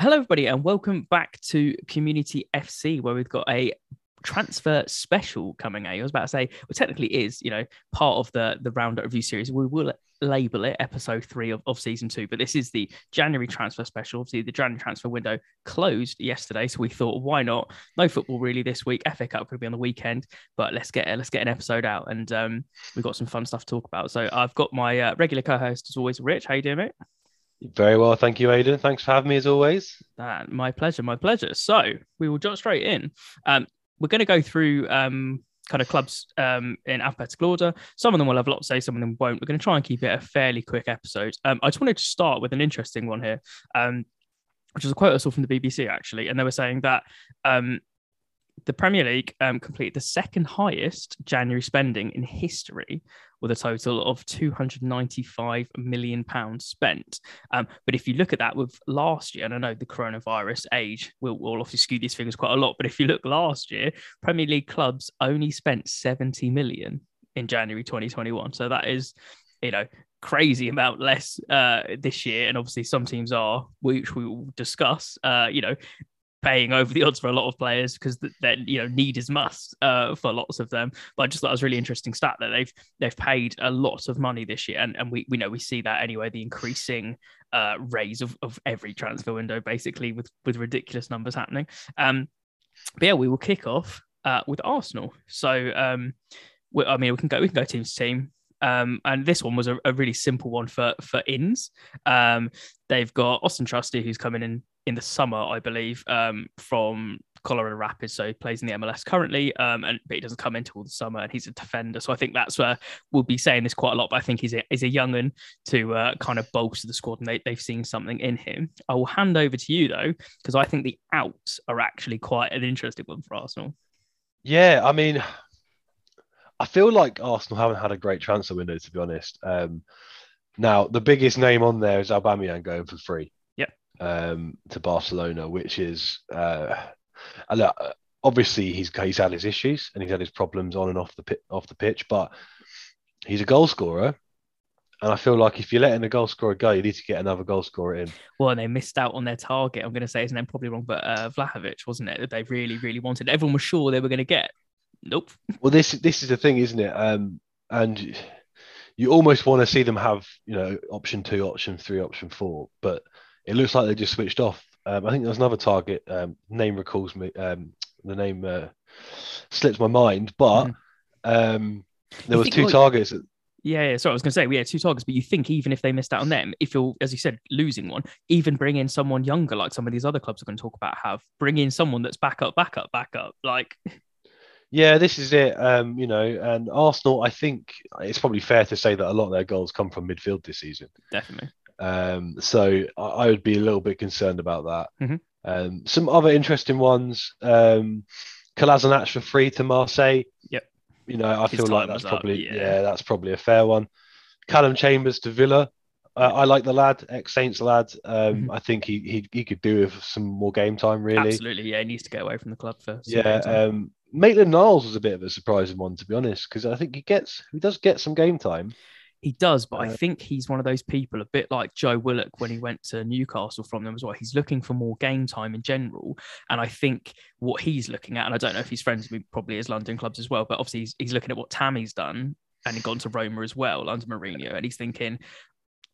Hello, everybody, and welcome back to Community FC, where we've got a transfer special coming out. I was about to say, well, technically is, you know, part of the the roundup review series. We will label it episode three of, of season two, but this is the January transfer special. Obviously, the January transfer window closed yesterday, so we thought, why not? No football really this week. FA Cup could be on the weekend, but let's get let's get an episode out, and um, we've got some fun stuff to talk about. So I've got my uh, regular co-host as always, Rich. How you doing, mate? Very well, thank you, Aidan. Thanks for having me as always. Uh, my pleasure, my pleasure. So we will jump straight in. Um, we're going to go through um, kind of clubs um, in alphabetical order. Some of them will have a lot to say, some of them won't. We're going to try and keep it a fairly quick episode. Um, I just wanted to start with an interesting one here, um, which is a quote I saw from the BBC actually, and they were saying that um, the Premier League um, completed the second highest January spending in history with a total of 295 million pounds spent. Um, but if you look at that with last year, and I know the coronavirus age will, will obviously skew these figures quite a lot, but if you look last year, Premier League clubs only spent 70 million in January 2021. So that is, you know, crazy amount less uh, this year. And obviously, some teams are, which we will discuss, uh, you know, paying over the odds for a lot of players because then you know need is must uh, for lots of them. But I just thought it was really interesting stat that they've they've paid a lot of money this year, and, and we we know we see that anyway. The increasing uh, raise of, of every transfer window, basically with with ridiculous numbers happening. Um, but yeah, we will kick off uh, with Arsenal. So um, we, I mean, we can go we can go team to team. Um, and this one was a, a, really simple one for for ins. Um, they've got Austin Trusty, who's coming in in the summer, I believe, um, from Colorado Rapids. So he plays in the MLS currently, um, and but he doesn't come until the summer, and he's a defender. So I think that's where we'll be saying this quite a lot. But I think he's a he's a to uh, kind of bolster the squad, and they, they've seen something in him. I will hand over to you though, because I think the outs are actually quite an interesting one for Arsenal. Yeah, I mean, I feel like Arsenal haven't had a great transfer window to be honest. Um, now the biggest name on there is Aubameyang going for free um, to Barcelona, which is uh, obviously he's he's had his issues and he's had his problems on and off the pit, off the pitch, but he's a goal scorer. And I feel like if you're letting a goal scorer go, you need to get another goal scorer in. Well, they missed out on their target. I'm going to say his name probably wrong, but uh, Vlahovic, wasn't it? That they really, really wanted. Everyone was sure they were going to get. Nope. Well, this this is the thing, isn't it? Um, and you almost want to see them have, you know, option two, option three, option four, but it looks like they just switched off. Um, I think there's another target. Um, name recalls me. Um, the name uh, slips my mind, but mm. um, there was two like, targets. Yeah, yeah. So I was going to say we had two targets, but you think even if they missed out on them, if you're, as you said, losing one, even bring in someone younger, like some of these other clubs are going to talk about, have bring in someone that's back up, back up, back up, like. Yeah, this is it. Um, you know, and Arsenal, I think it's probably fair to say that a lot of their goals come from midfield this season. Definitely. Um, so I, I, would be a little bit concerned about that. Mm-hmm. Um, some other interesting ones. Um, Kolasinac for free to Marseille. Yep. You know, I His feel like that's probably yeah. yeah. that's probably a fair one. Callum Chambers to Villa. Uh, I like the lad, ex Saints lad. Um, mm-hmm. I think he, he he could do with some more game time. Really, absolutely. Yeah, he needs to get away from the club first. Yeah. Um, Maitland Niles was a bit of a surprising one, to be honest, because I think he gets he does get some game time. He does, but I uh, think he's one of those people, a bit like Joe Willock when he went to Newcastle from them as well. He's looking for more game time in general. And I think what he's looking at, and I don't know if he's friends with probably his London clubs as well, but obviously he's, he's looking at what Tammy's done and he's gone to Roma as well under Mourinho. And he's thinking,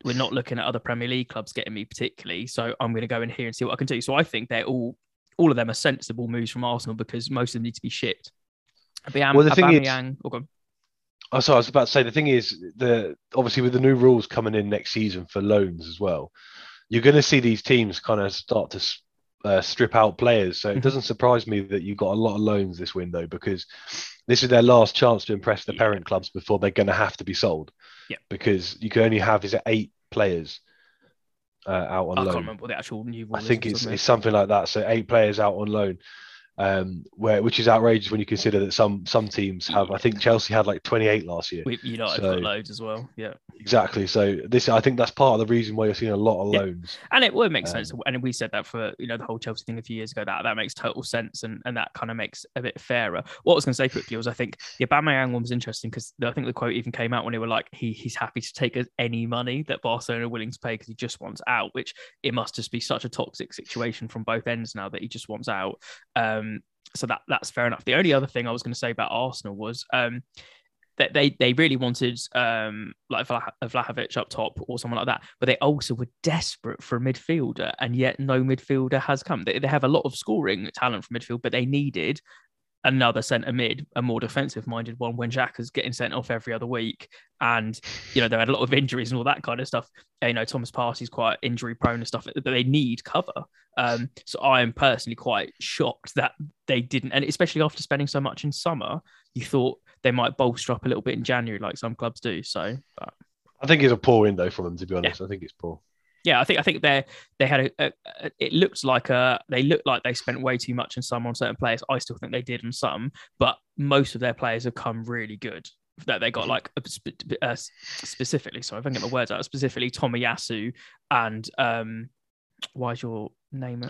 we're not looking at other Premier League clubs getting me particularly. So I'm going to go in here and see what I can do. So I think they're all, all of them are sensible moves from Arsenal because most of them need to be shipped. Well, the thing is, Oh, so I was about to say the thing is the obviously with the new rules coming in next season for loans as well, you're going to see these teams kind of start to uh, strip out players. So it mm-hmm. doesn't surprise me that you've got a lot of loans this window because this is their last chance to impress the yeah. parent clubs before they're going to have to be sold. Yeah. Because you can only have is it eight players uh, out on I loan. I can't remember what the actual new. I think it's, it's something like that. So eight players out on loan. Um, where which is outrageous when you consider that some some teams have. I think Chelsea had like 28 last year. We, United so, got loads as well. Yeah, exactly. So this, I think that's part of the reason why you're seeing a lot of loans. And it would make um, sense. And we said that for you know the whole Chelsea thing a few years ago. That that makes total sense, and and that kind of makes a bit fairer. What I was going to say quickly was I think the Aubameyang one was interesting because I think the quote even came out when they were like he he's happy to take any money that Barcelona are willing to pay because he just wants out. Which it must just be such a toxic situation from both ends now that he just wants out. Um, so that that's fair enough. The only other thing I was going to say about Arsenal was um, that they they really wanted um, like Vlah- Vlahovic up top or someone like that, but they also were desperate for a midfielder, and yet no midfielder has come. They, they have a lot of scoring talent from midfield, but they needed another centre mid, a more defensive minded one when Xhaka's getting sent off every other week. And, you know, they had a lot of injuries and all that kind of stuff. You know, Thomas Partey's quite injury prone and stuff, but they need cover. Um, so I am personally quite shocked that they didn't, and especially after spending so much in summer, you thought they might bolster up a little bit in January, like some clubs do. So, but... I think it's a poor window for them, to be honest. Yeah. I think it's poor yeah, I think I think they they had a, a, a, it looked like a they looked like they spent way too much on some on certain players. I still think they did on some, but most of their players have come really good. That they got mm-hmm. like uh, specifically, sorry, if I can get my words out, specifically Tomiyasu and um, why is your name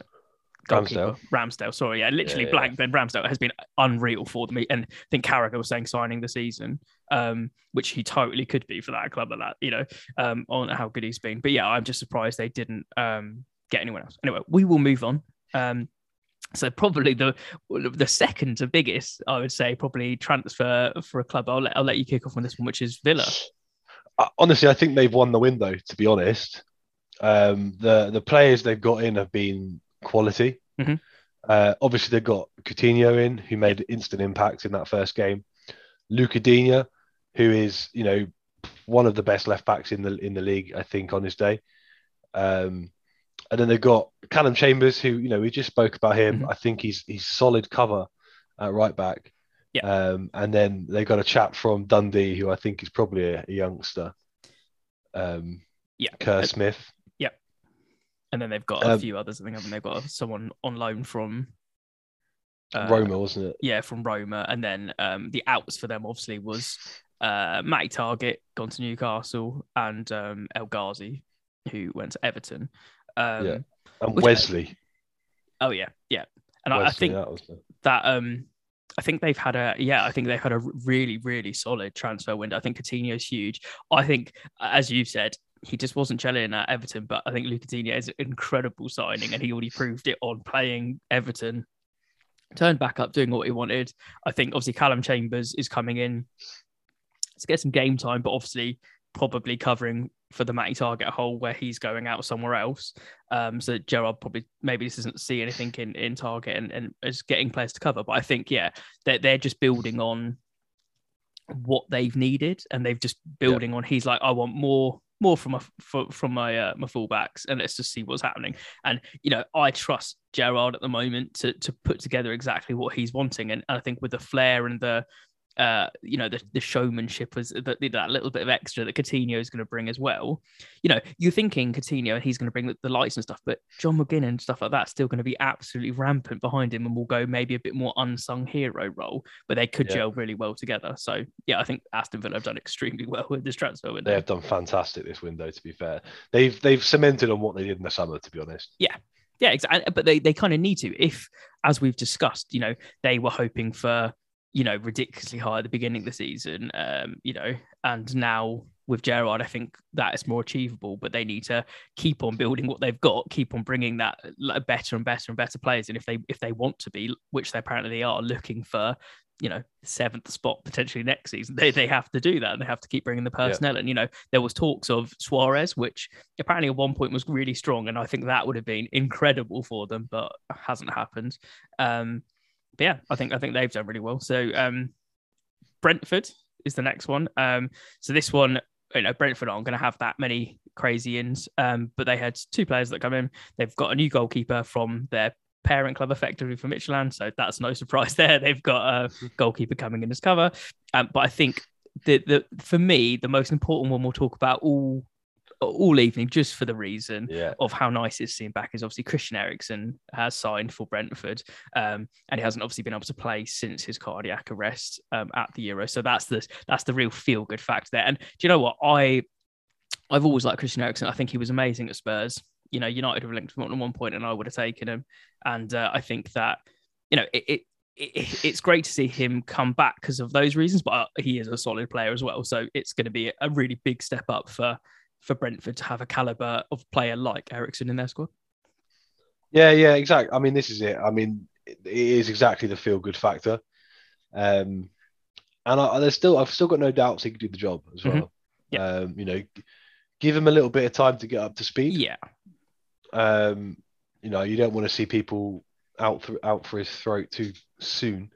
goalkeeper Ramsdale. Ramsdale. Sorry, yeah, literally yeah, blank. Yeah. Ben Ramsdale has been unreal for them, and I think Carragher was saying signing the season, um, which he totally could be for that club. At that, you know, um, on how good he's been. But yeah, I'm just surprised they didn't um get anyone else. Anyway, we will move on. Um, so probably the the second to biggest, I would say, probably transfer for a club. I'll let I'll let you kick off on this one, which is Villa. Uh, honestly, I think they've won the window. To be honest, um, the the players they've got in have been quality. Mm-hmm. Uh, obviously, they've got Coutinho in, who made instant impact in that first game. Lucas Digne, who is you know one of the best left backs in the in the league, I think, on his day. Um, and then they've got Callum Chambers, who you know we just spoke about him. Mm-hmm. I think he's he's solid cover at right back. Yeah. Um, and then they've got a chap from Dundee who I think is probably a, a youngster. Um, yeah. Kerr Smith. And then they've got a um, few others. I think haven't they got someone on loan from uh, Roma, wasn't it? Yeah, from Roma. And then um, the outs for them obviously was uh, Matty Targett gone to Newcastle and um, El Ghazi who went to Everton. Um, yeah, and Wesley. oh yeah, yeah. And Wesley, I, I think that, the... that um I think they've had a yeah, I think they've had a really really solid transfer window. I think Coutinho's huge. I think, as you've said, he just wasn't gelling at Everton, but I think Lucas Digne is an incredible signing, and he already proved it on playing Everton. Turned back up, doing what he wanted. I think obviously Callum Chambers is coming in to get some game time, but obviously probably covering for the Matty Targett hole where he's going out somewhere else. Um, so Gerrard probably maybe this doesn't see anything in, in Targett and, and is getting players to cover. But I think, yeah, they're, they're just building on what they've needed and they've just building yeah. on he's like, I want more more from my from my uh, my fullbacks, and let's just see what's happening. And you know, I trust Gerrard at the moment to to put together exactly what he's wanting, and, and I think with the flair and the uh, you know, the, the showmanship was that, that little bit of extra that Coutinho is going to bring as well. You know, you're thinking Coutinho and he's going to bring the, the, lights and stuff, but John McGinn and stuff like that still going to be absolutely rampant behind him and will go maybe a bit more unsung hero role, but they could yeah. gel really well together. So yeah, I think Aston Villa have done extremely well with this transfer window. They have done fantastic this window. To be fair, they've they've cemented on what they did in the summer. To be honest, yeah, yeah, exactly. But they they kind of need to. If, as we've discussed, you know, they were hoping for you know, ridiculously high at the beginning of the season, um, you know, and now with Gerrard, I think that is more achievable, but they need to keep on building what they've got, keep on bringing that better and better and better players. And if they if they want to be, which they apparently are, looking for, you know, seventh spot potentially next season, they, they have to do that and they have to keep bringing the personnel. Yeah. And you know, there was talks of Suarez, which apparently at one point was really strong, and I think that would have been incredible for them, but hasn't happened. Um, but yeah, I think I think they've done really well. So um, Brentford is the next one. Um, so this one, you know, Brentford aren't going to have that many crazy ins, um, but they had two players that come in. They've got a new goalkeeper from their parent club, effectively from Midtjylland, so that's no surprise there. They've got a goalkeeper coming in as cover, um, but I think the the for me the most important one we'll talk about all all evening just for the reason yeah. of how nice it's seen back is obviously Christian Eriksen has signed for Brentford um, and he hasn't obviously been able to play since his cardiac arrest um, at the Euro. So that's the that's the real feel good fact there. And do you know what? I I've always liked Christian Eriksen. I think he was amazing at Spurs. You know United have linked him at one point and I would have taken him. And uh, I think that you know it, it it's great to see him come back because of those reasons, but he is a solid player as well. So it's going to be a really big step up for for Brentford to have a caliber of player like Eriksen in their squad. Yeah, yeah, exactly. I mean, this is it. I mean, it is exactly the feel good factor. Um, and I, there's still, I've still got no doubts he can do the job as mm-hmm. well. Mm-hmm. Yeah. Um, you know, give him a little bit of time to get up to speed. Yeah. Um, you know, you don't want to see people out th- out for his throat too soon.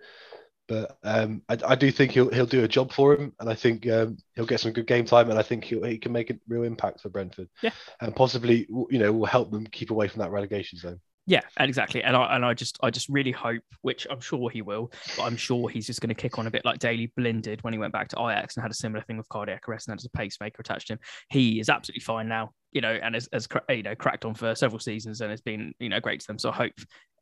But um, I, I, do think he'll he'll do a job for him, and I think um, he'll get some good game time, and I think he he can make a real impact for Brentford. Yeah, and possibly you know will help them keep away from that relegation zone. Yeah, exactly. And I and I just I just really hope, which I'm sure he will, but I'm sure he's just going to kick on a bit like Daley Blind did when he went back to Ajax and had a similar thing with cardiac arrest and had a pacemaker attached to him. He is absolutely fine now, you know, and has, has you know cracked on for several seasons and has been you know great to them. So I hope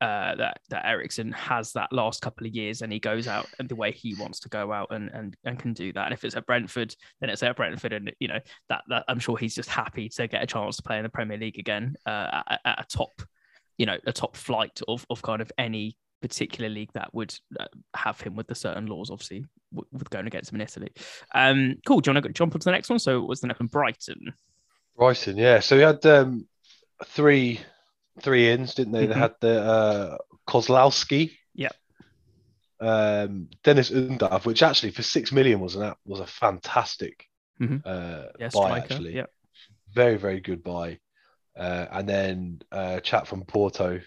uh, that that Eriksen has that last couple of years and he goes out and the way he wants to go out and and and can do that. And if it's at Brentford, then it's at Brentford, and you know that that I'm sure he's just happy to get a chance to play in the Premier League again uh, at, at a top you know a top flight of of kind of any particular league that would uh, have him with the certain laws, obviously, with going against him in Italy. Um, cool. Do you want to jump on to the next one? So, was the next one Brighton? Brighton, yeah. So we had um, three three ins, didn't they? Mm-hmm. They had the uh, Kozlowski, yeah, um, Deniz Undav, which actually for six million was an was a fantastic mm-hmm. uh, yeah, buy. Actually, yeah, very very good buy. Uh, and then uh, chat from Porto.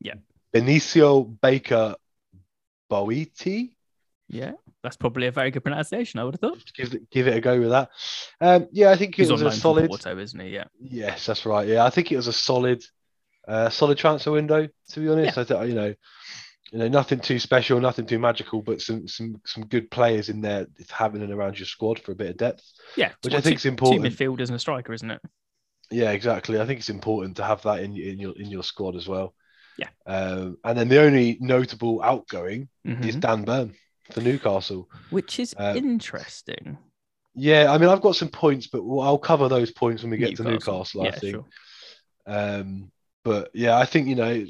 Yeah. Benicio Baker Boaitey. Yeah, that's probably a very good pronunciation. I would have thought. Give it, give it a go with that. Um, yeah, I think it He's was a solid. Porto, isn't he? Yeah. Yes, that's right. Yeah, I think it was a solid, uh, solid transfer window. To be honest, yeah. I thought you know, you know, nothing too special, nothing too magical, but some some some good players in there having and around your squad for a bit of depth. Yeah, which I think is important. Two midfielders and a striker, isn't it? Yeah, exactly. I think it's important to have that in in your in your squad as well. Yeah. Um, and then the only notable outgoing mm-hmm. is Dan Burn for Newcastle, which is uh, interesting. Yeah, I mean, I've got some points, but I'll cover those points when we get Newcastle. to Newcastle. I think. Sure. Um, but yeah, I think you know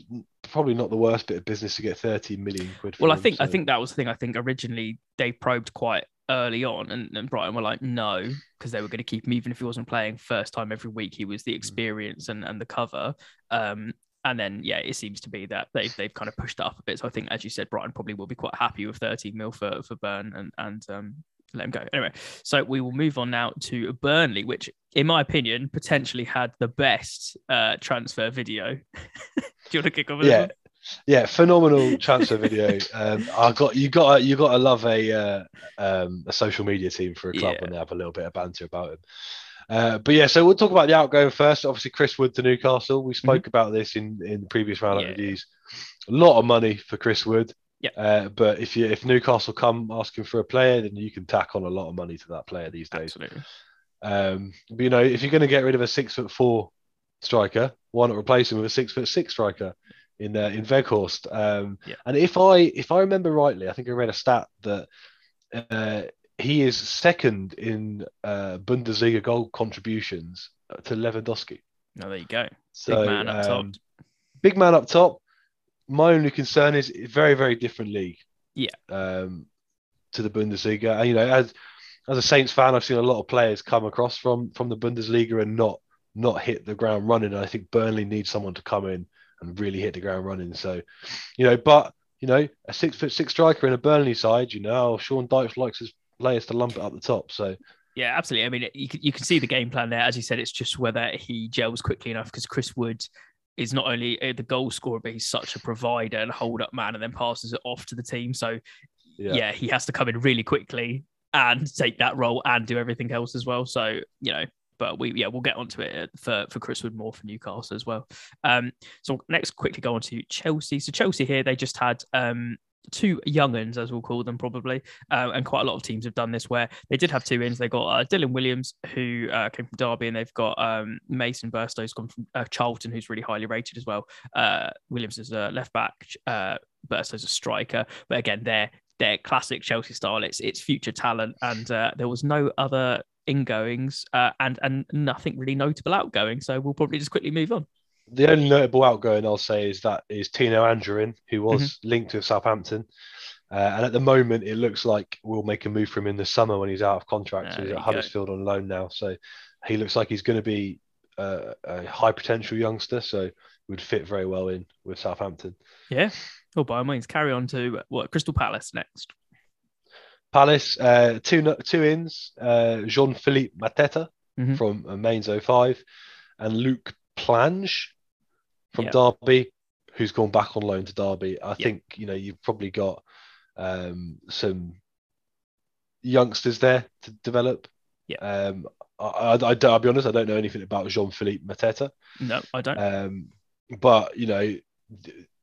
probably not the worst bit of business to get 13 million quid. well, I him, think so. I think that was the thing. I think originally they probed quite early on, and, and Brighton were like, no, because they were going to keep him even if he wasn't playing first time every week. He was the mm. experience and, and the cover. Um, and then yeah, it seems to be that they've they've kind of pushed it up a bit. So I think, as you said, Brighton probably will be quite happy with 13 mil for for Burn and and um, let him go. Anyway, so we will move on now to Burnley, which, in my opinion, potentially had the best uh, transfer video. Do you want to kick off? Yeah, yeah, phenomenal transfer video. Um, I got you got you got to love a uh, um, a social media team for a club yeah. when they have a little bit of banter about it. Uh, but yeah, so we'll talk about the outgoing first. Obviously, Chris Wood to Newcastle. We spoke mm-hmm. about this in in the previous round yeah. reviews. A lot of money for Chris Wood. Yeah. Uh, but if you if Newcastle come asking for a player, then you can tack on a lot of money to that player these days. Absolutely. Um, but you know, if you're going to get rid of a six foot four striker, why not replace him with a six foot six striker? in uh, in Weghorst. Um, yeah. And if I if I remember rightly, I think I read a stat that uh, he is second in uh, Bundesliga goal contributions to Lewandowski. No, oh, there you go. So, big man up um, top. Big man up top. My only concern is very very different league. Yeah. Um, to the Bundesliga, and, you know, as as a Saints fan, I've seen a lot of players come across from from the Bundesliga and not not hit the ground running. And I think Burnley needs someone to come in and really hit the ground running. So, you know, but you know, a six foot six striker in a Burnley side, you know, Sean Dyche likes his players to lump it up the top. So yeah, absolutely. I mean, you can, you can see the game plan there. As you said, it's just whether he gels quickly enough because Chris Wood is not only uh, the goal scorer, but he's such a provider and hold up man and then passes it off to the team. So yeah. yeah, he has to come in really quickly and take that role and do everything else as well. So, you know, but we yeah we'll get onto it for for Chris Wood more for Newcastle as well. Um, so next quickly go on to Chelsea. So Chelsea here they just had um two younguns, as we'll call them, probably. Uh, and quite a lot of teams have done this where they did have two ins. They got uh, Dylan Williams, who uh, came from Derby, and they've got um, Mason Burstow's gone from uh, Charlton, who's really highly rated as well. Uh, Williams is a left back, uh, Burstow's a striker. But again, they're they're classic Chelsea style. It's it's future talent, and uh, there was no other ingoings and and nothing really notable outgoing. So we'll probably just quickly move on. The only notable outgoing I'll say is that is Tino Anjorin, who was mm-hmm. linked with Southampton. Uh, and at the moment, it looks like we'll make a move for him in the summer when he's out of contract. he's at Huddersfield go. on loan now, so he looks like he's going to be uh, a high potential youngster. So would fit very well in with Southampton. Yeah. Well, by all means, carry on to what Crystal Palace next. Palace, uh, two two ins, uh, Jean Philippe Mateta mm-hmm. from Mainz 05 and Luke Plange from yep. Derby, who's gone back on loan to Derby. I yep. think you know you've probably got um, some youngsters there to develop. Yeah. Um, I, I, I, will be honest, I don't know anything about Jean Philippe Mateta. No, I don't. Um, but you know,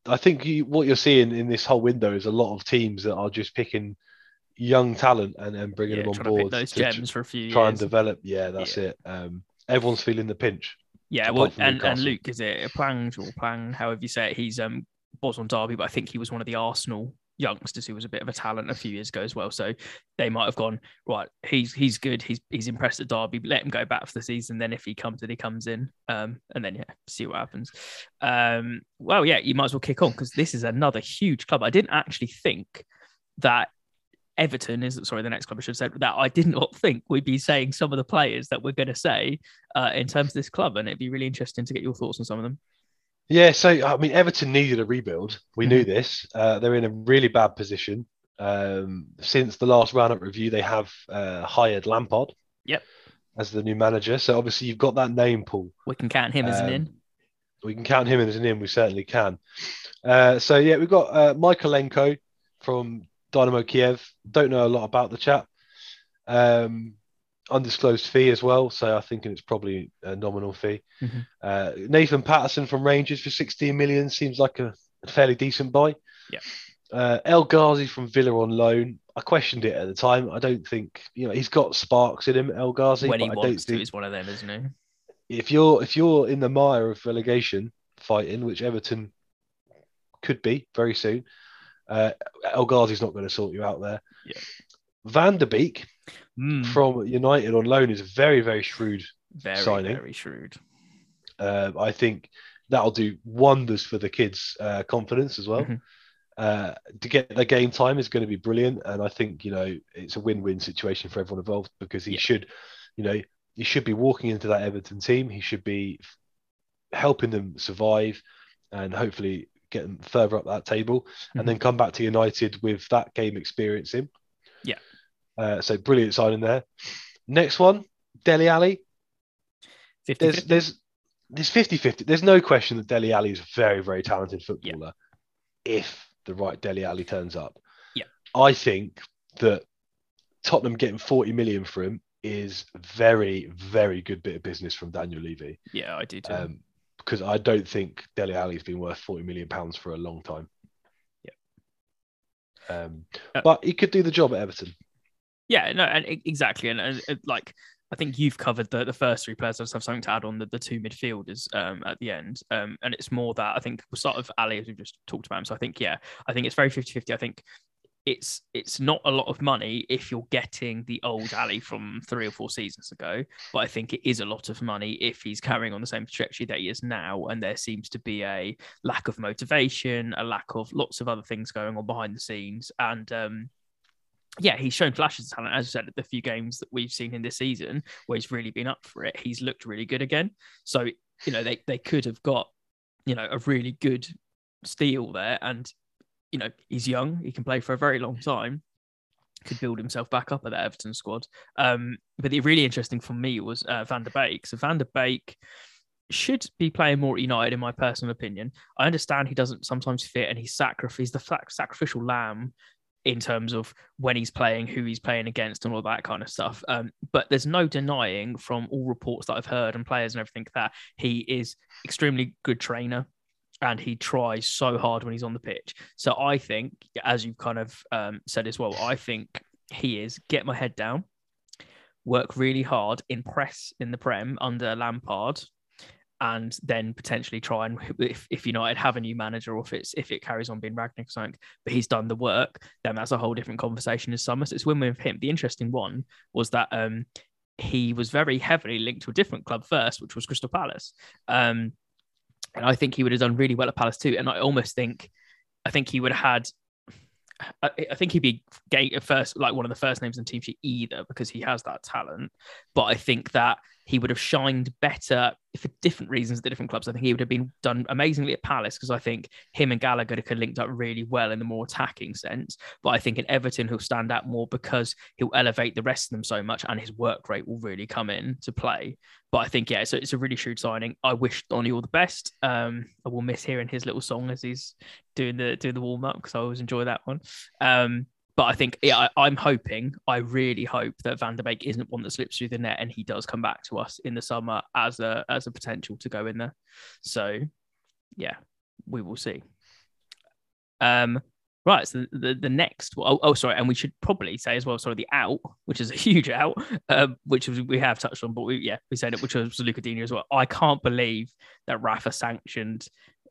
I think you, what you're seeing in this whole window is a lot of teams that are just picking young talent and then bringing yeah, them on board. To those gems for a few try years. and develop. Yeah, that's yeah. it. Um, everyone's feeling the pinch. Yeah, well, and, and Luke is it Plange or Plang, however you say it. He's um was on Derby, but I think he was one of the Arsenal youngsters who was a bit of a talent a few years ago as well. So they might have gone right. He's he's good. He's he's impressed at Derby. Let him go back for the season. Then if he comes in, he comes in. Um, and then yeah, see what happens. Um, well, yeah, you might as well kick on because this is another huge club. I didn't actually think that Everton is sorry, the next club I should have said that I did not think we'd be saying some of the players that we're going to say uh, in terms of this club, and it'd be really interesting to get your thoughts on some of them. Yeah, so I mean, Everton needed a rebuild. We mm-hmm. knew this. Uh, they're in a really bad position. Um, since the last roundup review, they have uh, hired Lampard. Yep. As the new manager, so obviously you've got that name pool. We can count him um, as an in. Um, we can count him as an in. We certainly can. Uh, so yeah, we've got uh, Mykolenko from Dynamo Kiev. Don't know a lot about the chap. Um, undisclosed fee as well, so I think it's probably a nominal fee. Mm-hmm. Uh, Nathan Patterson from Rangers for 16 million seems like a fairly decent buy. Yeah. Uh, El Ghazi from Villa on loan. I questioned it at the time. I don't think you know he's got sparks in him. El Ghazi when he I wants to, he's one of them, isn't he? If you're if you're in the mire of relegation fighting, which Everton could be very soon, uh, El Ghazi's not going to sort you out there. Yeah. Van der Beek mm. from United on loan is a very, very shrewd very, signing. Very shrewd. Uh, I think that'll do wonders for the kids' uh, confidence as well. Mm-hmm. Uh, to get the game time is going to be brilliant, and I think you know it's a win-win situation for everyone involved because he yeah. should, you know, he should be walking into that Everton team. He should be helping them survive, and hopefully get them further up that table, mm-hmm. and then come back to United with that game experience in. Yeah. Uh, so brilliant signing there. Next one, Dele Alli. 50, there's 50. there's there's 50 50. There's no question that Dele Alli is a very, very talented footballer yeah. if the right Dele Alli turns up. Yeah. I think that Tottenham getting 40 million for him is very, very good bit of business from Daniel Levy. Yeah, I do too. Um, because I don't think Dele Alli's been worth 40 million pounds for a long time. Yeah. Um, uh, but he could do the job at Everton. Yeah, no, and exactly, and, and, and like I think you've covered the, the first three players. I just have something to add on the, the two midfielders um, at the end. Um, and it's more that I think we'll start with Alli as we've just talked about him. So I think, yeah, I think it's very 50 50. I think it's it's not a lot of money if you're getting the old Alli from three or four seasons ago, but I think it is a lot of money if he's carrying on the same trajectory that he is now, and there seems to be a lack of motivation, a lack of lots of other things going on behind the scenes, and um, yeah, he's shown flashes of talent. As I said, at the few games that we've seen in this season where he's really been up for it, he's looked really good again. So you know they they could have got you know a really good steal there, and you know, he's young, he can play for a very long time, could build himself back up at the Everton squad. Um, but the really interesting for me was uh, Van der Beek. So Van der Beek should be playing more at United, in my personal opinion. I understand he doesn't sometimes fit, and he's the sacrificial lamb in terms of when he's playing, who he's playing against, and all that kind of stuff. Um, but there's no denying from all reports that I've heard and players and everything that he is extremely good trainer and he tries so hard when he's on the pitch. So I think, as you've kind of um, said as well, I think he is get my head down, work really hard, impress in the Prem under Lampard, and then potentially try and if, if United have a new manager or if it's if it carries on being Rangnick or something, but he's done the work, then that's a whole different conversation this summer. So it's win-win for him. The interesting one was that um, he was very heavily linked to a different club first, which was Crystal Palace. Um, and I think he would have done really well at Palace too. And I almost think, I think he would have had I, I think he'd be first, like one of the first names in team sheet either, because he has that talent. But I think that he would have shined better for different reasons at the different clubs. I think he would have been done amazingly at Palace because I think him and Gallagher could have linked up really well in the more attacking sense. But I think in Everton he'll stand out more because he'll elevate the rest of them so much and his work rate will really come in to play. But I think yeah, so it's a really shrewd signing. I wish Donny all the best. Um, I will miss hearing his little song as he's doing the doing the warm up because I always enjoy that one. Um, but I think, yeah, I, am hoping, I really hope that Van der Beek isn't one that slips through the net and he does come back to us in the summer as a as a potential to go in there. So, yeah, we will see. Um, right. So the the next, oh, oh sorry, and we should probably say as well, sorry, the out, which is a huge out, um, which we have touched on, but we yeah, we said it, which was Lucas Digne as well. I can't believe that Rafa sanctioned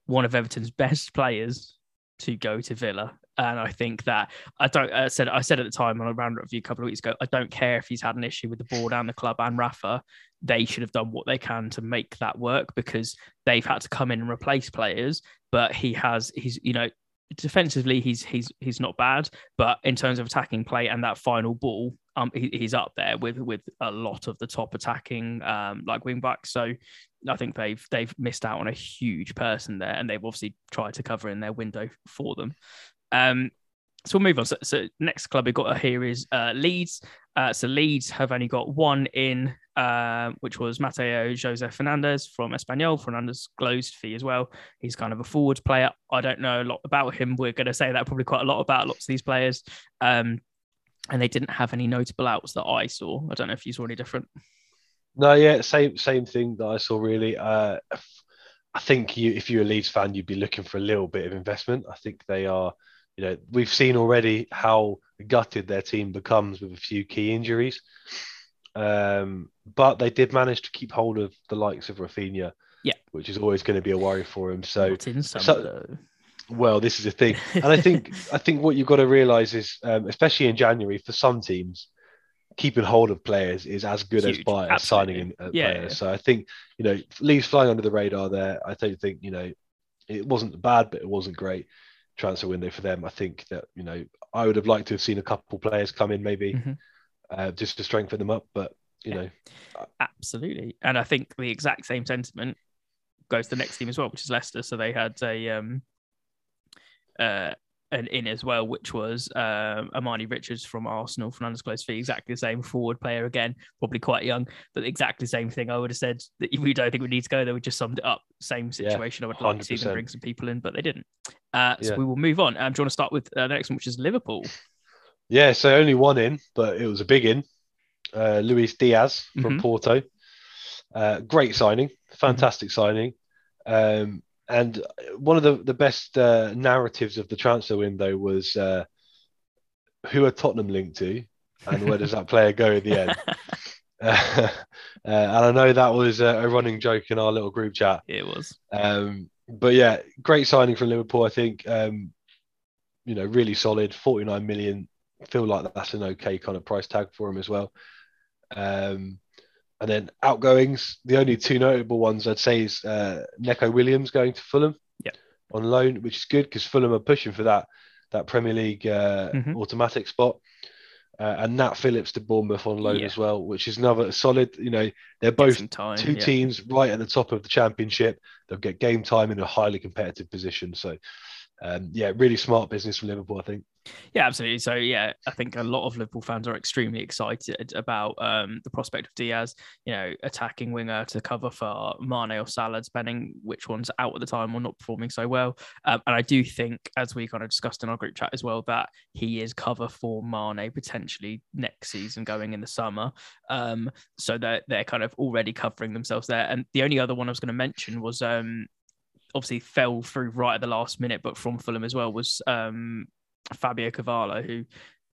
one of Everton's best players to go to Villa and I think that I don't. I said I said at the time on a round review a couple of weeks ago. I don't care if he's had an issue with the board and the club and Rafa. They should have done what they can to make that work because they've had to come in and replace players. But he has. He's you know defensively he's he's he's not bad, but in terms of attacking play and that final ball, um, he, he's up there with with a lot of the top attacking um like wing backs. So I think they've they've missed out on a huge person there, and they've obviously tried to cover in their window for them. Um, so we'll move on. So, so next club we've got here is uh, Leeds. Uh, so Leeds have only got one in, uh, which was Mateo Jose Fernandez from Espanyol. Fernandez closed fee as well. He's kind of a forward player. I don't know a lot about him. We're going to say that probably quite a lot about lots of these players. Um, and they didn't have any notable outs that I saw. I don't know if you saw any different. No, yeah, same same thing that I saw really. Uh, I think you, if you're a Leeds fan, you'd be looking for a little bit of investment. I think they are you know, we've seen already how gutted their team becomes with a few key injuries. Um, but they did manage to keep hold of the likes of Raphinha, yeah, which is always going to be a worry for him. So, so well, this is the thing, and I think I think what you've got to realise is, um, especially in January, for some teams, keeping hold of players is as good Huge. as by signing in uh, yeah, players. Yeah. So I think you know, leaves flying under the radar there. I don't think you know, it wasn't bad, but it wasn't great transfer window for them. I think that you know I would have liked to have seen a couple players come in maybe mm-hmm. uh, just to strengthen them up, but you know, absolutely. And I think the exact same sentiment goes to the next team as well, which is Leicester. So they had a um uh an in as well, which was um, Armani Richards from Arsenal, Fernandez close fee, exactly the same forward player again, probably quite young, but exactly the same thing. I would have said that we don't think we need to go there, we just summed it up. Same situation. Yeah, I would like 100%. to see them bring some people in, but they didn't. Uh, so yeah. we will move on. Um, do you want to start with uh, the next one, which is Liverpool? Yeah, so only one in, but it was a big in. Uh, Luis Diaz from mm-hmm. Porto. Uh, great signing, fantastic mm-hmm. signing. Um, and one of the the best uh, narratives of the transfer window was uh, who are Tottenham linked to, and where does that player go in the end? uh, and I know that was a, a, running joke in our little group chat. It was. Um, but yeah, great signing from Liverpool. I think um, you know really solid. Forty nine million. Feel like that's an okay kind of price tag for him as well. Um, and then outgoings, the only two notable ones I'd say is uh, Neco Williams going to Fulham yeah. on loan, which is good because Fulham are pushing for that that Premier League uh, mm-hmm. automatic spot. Uh, and Nat Phillips to Bournemouth on loan yeah. as well, which is another solid. You know, they're both time, two yeah. teams right at the top of the championship. They'll get game time in a highly competitive position. So, um, yeah, really smart business from Liverpool, I think. Yeah, absolutely. So yeah, I think a lot of Liverpool fans are extremely excited about um, the prospect of Diaz, you know, attacking winger to cover for Mane or Salah, depending which one's out at the time or not performing so well. Um, and I do think, as we kind of discussed in our group chat as well, that he is cover for Mane potentially next season going in the summer. Um, so they're they're kind of already covering themselves there. And the only other one I was going to mention was um, obviously fell through right at the last minute, but from Fulham as well was um, Fabio Carvalho, who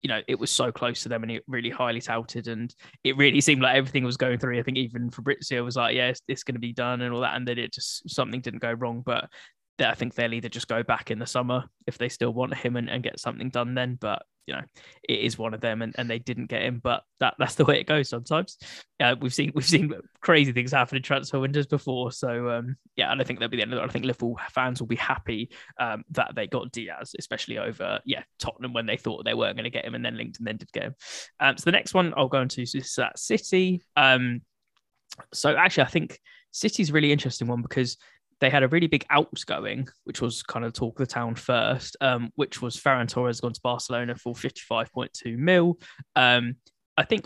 you know, it was so close to them and it really highly touted. And it really seemed like everything was going through. I think even Fabrizio was like, yeah, it's, it's going to be done and all that. And then it just, something didn't go wrong. But I think they'll either just go back in the summer if they still want him and, and get something done then. But you know, it is one of them, and, and they didn't get him. But that that's the way it goes sometimes. Uh, we've seen we've seen crazy things happen in transfer windows before. So um, yeah, I don't think that'll be the end of it. I think Liverpool fans will be happy um, that they got Diaz, especially over yeah Tottenham when they thought they weren't going to get him, and then linked and then did get him. Um, so the next one I'll go into is that City. Um, so actually, I think City's a really interesting one because they had a really big outgoing, which was kind of talk of the town first, um, which was Ferran Torres gone to Barcelona for 55.2 mil. Um, I think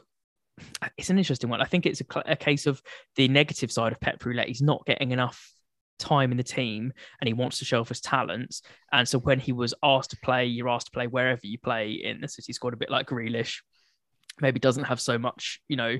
it's an interesting one. I think it's a, a, case of the negative side of Pep Roulette. He's not getting enough time in the team and he wants to show off his talents. And so when he was asked to play, you're asked to play wherever you play in the City squad, a bit like Grealish maybe doesn't have so much, you know,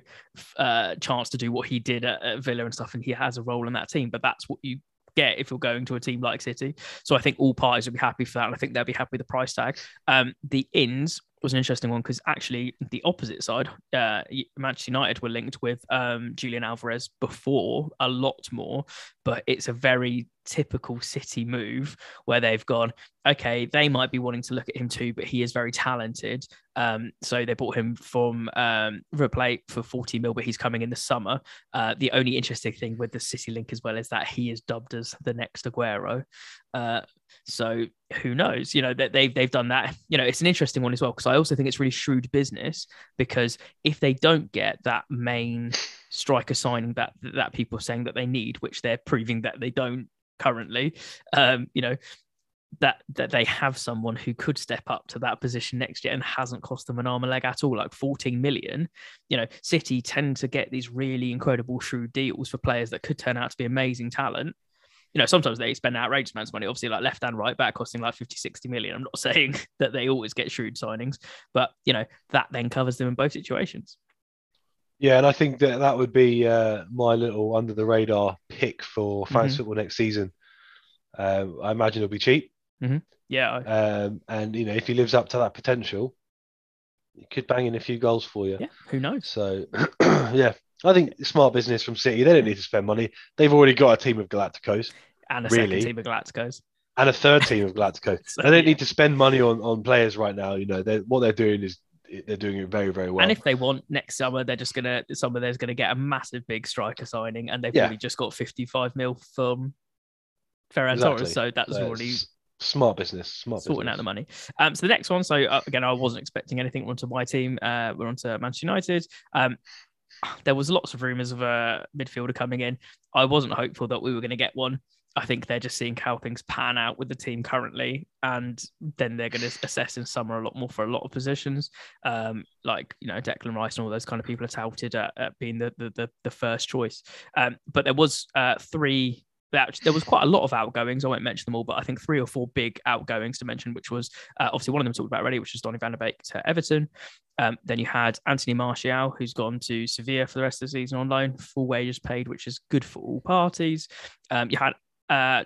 uh, chance to do what he did at, at, Villa and stuff, and he has a role in that team. But that's what you get if you're going to a team like City. So I think all parties will be happy for that. And I think they'll be happy with the price tag. Um, the ins was an interesting one because actually the opposite side, uh, Manchester United were linked with um, Julian Alvarez before a lot more, but it's a very typical City move where they've gone, okay, they might be wanting to look at him too, but he is very talented. Um, so they bought him from um, River Plate for 40 mil, but he's coming in the summer. Uh, the only interesting thing with the City link as well is that he is dubbed as the next Aguero. Uh, so who knows? You know that they've they've done that. You know, it's an interesting one as well because I also think it's really shrewd business because if they don't get that main striker signing that that people are saying that they need, which they're proving that they don't currently, um, you know, that that they have someone who could step up to that position next year and hasn't cost them an arm and leg at all, like 14 million. You know, City tend to get these really incredible shrewd deals for players that could turn out to be amazing talent. You know, sometimes they spend outrageous amounts of money, obviously, like left and right back costing like 50, 60 million. I'm not saying that they always get shrewd signings, but you know, that then covers them in both situations. Yeah, and I think that that would be uh, my little under the radar pick for France mm-hmm. football next season. Um, I imagine it'll be cheap. Mm-hmm. Yeah. Um, and you know, if he lives up to that potential, he could bang in a few goals for you. Yeah. Who knows? So, yeah, I think smart business from City. They don't need to spend money. They've already got a team of Galacticos. And a really. second team of Galacticos. And a third team of Galacticos. so, they don't yeah. need to spend money on, on players right now. You know, they what they're doing is they're doing it very, very well. And if they want next summer, they're just gonna summer there's gonna get a massive big striker signing, and they've yeah. already just got 55 mil from Ferran exactly. Torres. So that's already smart business, smart sorting business. out the money. Um, so the next one. So uh, again, I wasn't expecting anything We're onto my team. Uh, we're onto Manchester United. Um, there was lots of rumours of a midfielder coming in. I wasn't hopeful that we were going to get one. I think they're just seeing how things pan out with the team currently, and then they're going to assess in summer a lot more for a lot of positions, um, like you know Declan Rice and all those kind of people are touted at, at being the, the, the the first choice. Um, but there was uh, three there was quite a lot of outgoings. I won't mention them all, but I think three or four big outgoings to mention, which was uh, obviously one of them talked about already, which was Donny van der Beek to Everton. Um, then you had Anthony Martial, who's gone to Sevilla for the rest of the season on loan, full wages paid, which is good for all parties. Um, you had uh,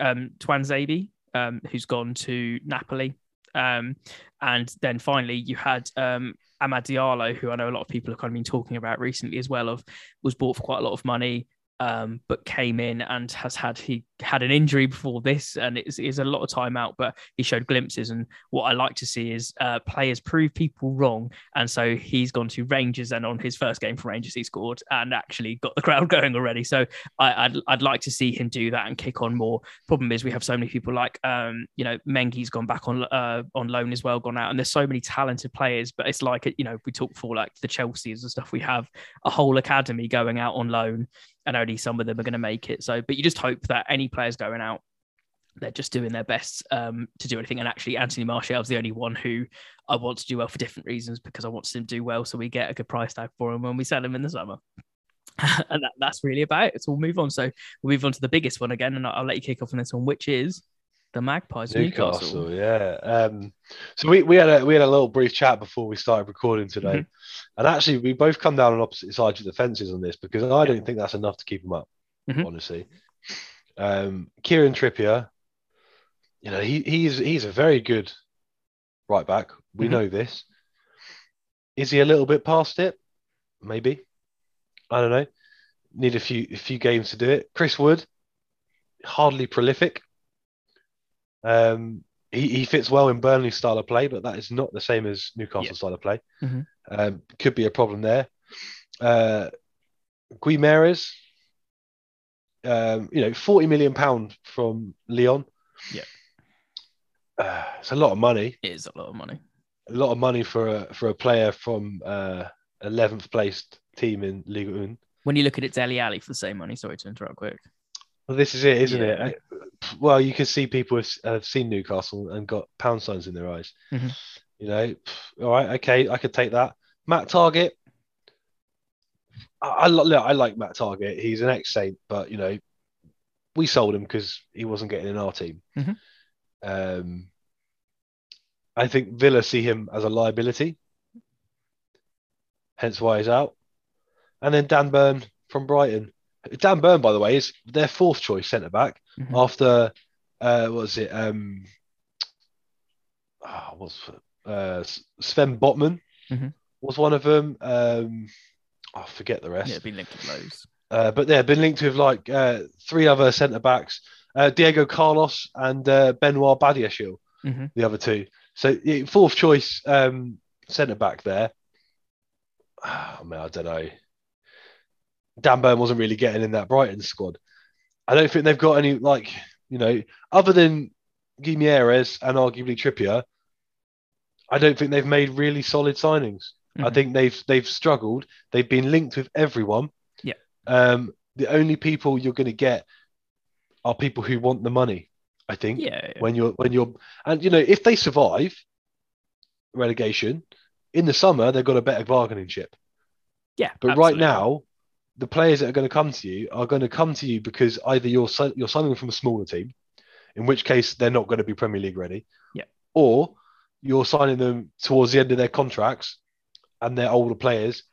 um, Tuanzebe, um, who's gone to Napoli. Um, and then finally, you had um, Amad Diallo, who I know a lot of people have kind of been talking about recently as well, of was bought for quite a lot of money um, but came in and has had he had an injury before this, and it's, it's a lot of time out. But he showed glimpses, and what I like to see is uh, players prove people wrong. And so he's gone to Rangers, and on his first game for Rangers, he scored and actually got the crowd going already. So I, would I'd, I'd like to see him do that and kick on more. Problem is, we have so many people like um, you know Mengi's gone back on uh, on loan as well, gone out, and there's so many talented players. But it's like you know we talk for like the Chelseas and stuff. We have a whole academy going out on loan and only some of them are going to make it. So, but you just hope that any players going out, they're just doing their best um, to do anything. And actually, Anthony Martial is the only one who I want to do well for different reasons because I want him to do well, so we get a good price tag for him when we sell him in the summer. and that, that's really about it. So we'll move on. So we'll move on to the biggest one again, and I'll, I'll let you kick off on this one, which is the Magpies, Newcastle. Newcastle. Yeah. Um, so we, we had a we had a little brief chat before we started recording today, mm-hmm. and actually we both come down on opposite sides of the fences on this because I don't think that's enough to keep them up, mm-hmm. honestly. Um, Kieran Trippier, you know, he he's he's a very good right back. We mm-hmm. know this. Is he a little bit past it? Maybe. I don't know. Need a few a few games to do it. Chris Wood, hardly prolific. Um, he, he fits well in Burnley's style of play, but that is not the same as Newcastle yeah. style of play. Mm-hmm. Um, could be a problem there. Uh, Guimaraes, um, you know, forty million pound from Lyon. Yeah, uh, it's a lot of money. It is a lot of money. A lot of money for a for a player from uh, eleventh placed team in Ligue 1. When you look at it, Dele Alli for the same money. Sorry to interrupt, quick. Well, this is it, isn't yeah. it? Well, you can see people have, have, seen Newcastle and got pound signs in their eyes. Mm-hmm. You know, all right, okay, I could take that. Matt Targett. I, I, look, I like Matt Targett. He's an ex Saint, but you know, we sold him because he wasn't getting in our team. Mm-hmm. Um, I think Villa see him as a liability, hence why he's out. And then Dan Burn from Brighton. Dan Burn, by the way, is their fourth choice centre back mm-hmm. after uh, what was it? Um, oh, what's uh, Sven Botman mm-hmm. was one of them. Um, I forget the rest. Yeah, been linked with loads. Uh, but they've been linked with like uh, three other centre backs, uh, Diego Carlos and uh, Benoit Badiashile, mm-hmm. the other two. So fourth choice um, centre back there. Oh, man, I don't know. Dan Burn wasn't really getting in that Brighton squad. I don't think they've got any like you know other than Guimaraes and arguably Trippier. I don't think they've made really solid signings. Mm-hmm. I think they've they've struggled. They've been linked with everyone. Yeah. Um, the only people you're going to get are people who want the money. I think. Yeah, yeah. When you're when you're and you know if they survive relegation in the summer, they've got a better bargaining chip. Yeah. But absolutely. right now, the players that are going to come to you are going to come to you because either you're you're signing them from a smaller team, in which case they're not going to be Premier League ready. Yeah. Or you're signing them towards the end of their contracts, and they're older players,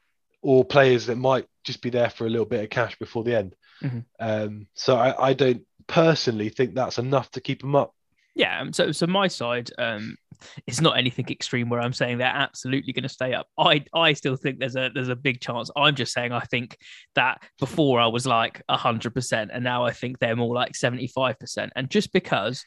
or players that might just be there for a little bit of cash before the end. Mm-hmm. Um, so I, I don't personally think that's enough to keep them up. Yeah. Um, so so my side, um, it's not anything extreme where I'm saying they're absolutely going to stay up. I I still think there's a there's a big chance. I'm just saying I think that before I was like hundred percent, and now I think they're more like seventy five percent. And just because